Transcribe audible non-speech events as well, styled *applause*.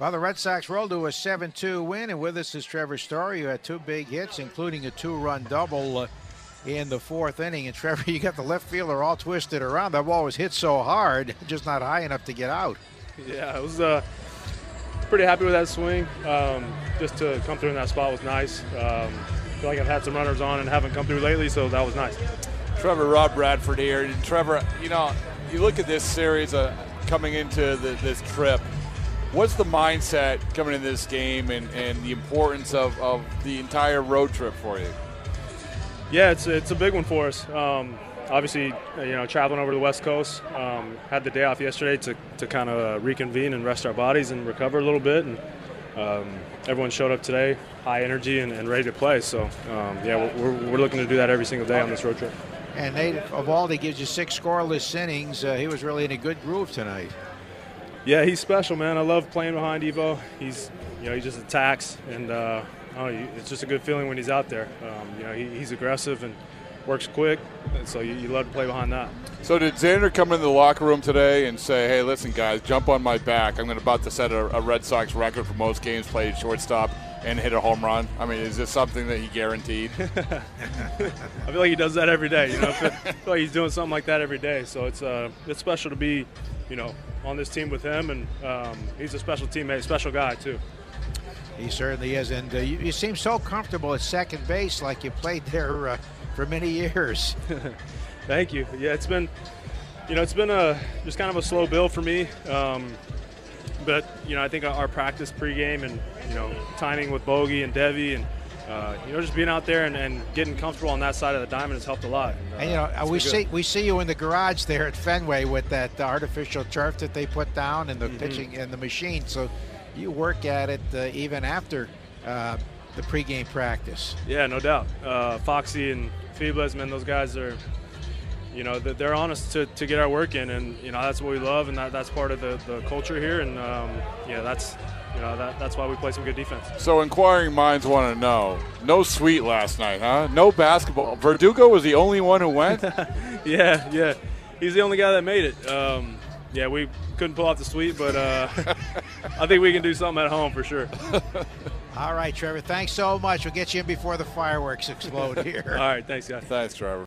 Well, the Red Sox rolled to a 7 2 win, and with us is Trevor Story, who had two big hits, including a two run double uh, in the fourth inning. And *laughs* Trevor, you got the left fielder all twisted around. That ball was hit so hard, *laughs* just not high enough to get out. Yeah, I was uh, pretty happy with that swing. Um, just to come through in that spot was nice. Um, feel like I've had some runners on and haven't come through lately, so that was nice. Trevor Rob Bradford here. And Trevor, you know, you look at this series uh, coming into the, this trip. What's the mindset coming into this game and, and the importance of, of the entire road trip for you? Yeah, it's, it's a big one for us. Um, obviously, you know, traveling over the West Coast, um, had the day off yesterday to, to kind of reconvene and rest our bodies and recover a little bit. And um, everyone showed up today, high energy and, and ready to play. So, um, yeah, we're, we're looking to do that every single day on this road trip. And Nate Eovaldi gives you six scoreless innings. Uh, he was really in a good groove tonight. Yeah, he's special, man. I love playing behind Evo. He's, you know, he just attacks, and uh, oh, it's just a good feeling when he's out there. Um, you know, he, he's aggressive and works quick, and so you, you, love to play behind that. So did Xander come into the locker room today and say, "Hey, listen, guys, jump on my back. I'm going about to set a, a Red Sox record for most games played shortstop." and hit a home run? I mean, is this something that he guaranteed? *laughs* I feel like he does that every day. You know, I feel, I feel like he's doing something like that every day. So it's uh, it's special to be, you know, on this team with him, and um, he's a special teammate, special guy too. He certainly is, and uh, you, you, seem so comfortable at second base, like you played there uh, for many years. *laughs* Thank you. Yeah, it's been, you know, it's been a just kind of a slow build for me. Um, but you know, I think our practice pregame and you know timing with Bogey and Devi and uh, you know, just being out there and, and, getting comfortable on that side of the diamond has helped a lot. And, uh, and you know, we see we see you in the garage there at Fenway with that artificial turf that they put down and the mm-hmm. pitching and the machine. So you work at it uh, even after uh, the pregame practice. Yeah, no doubt. Uh, Foxy and Feebles, man, those guys are. You know, they're on us to, to get our work in, and you know that's what we love, and that, that's part of the, the culture here, and um, yeah, that's you know that, that's why we play some good defense. So inquiring minds want to know: no suite last night, huh? No basketball. Verdugo was the only one who went. *laughs* yeah, yeah, he's the only guy that made it. Um, yeah, we couldn't pull off the suite, but uh, I think we can do something at home for sure. All right, Trevor. Thanks so much. We'll get you in before the fireworks explode *laughs* here. All right, thanks, guys. Thanks, Trevor.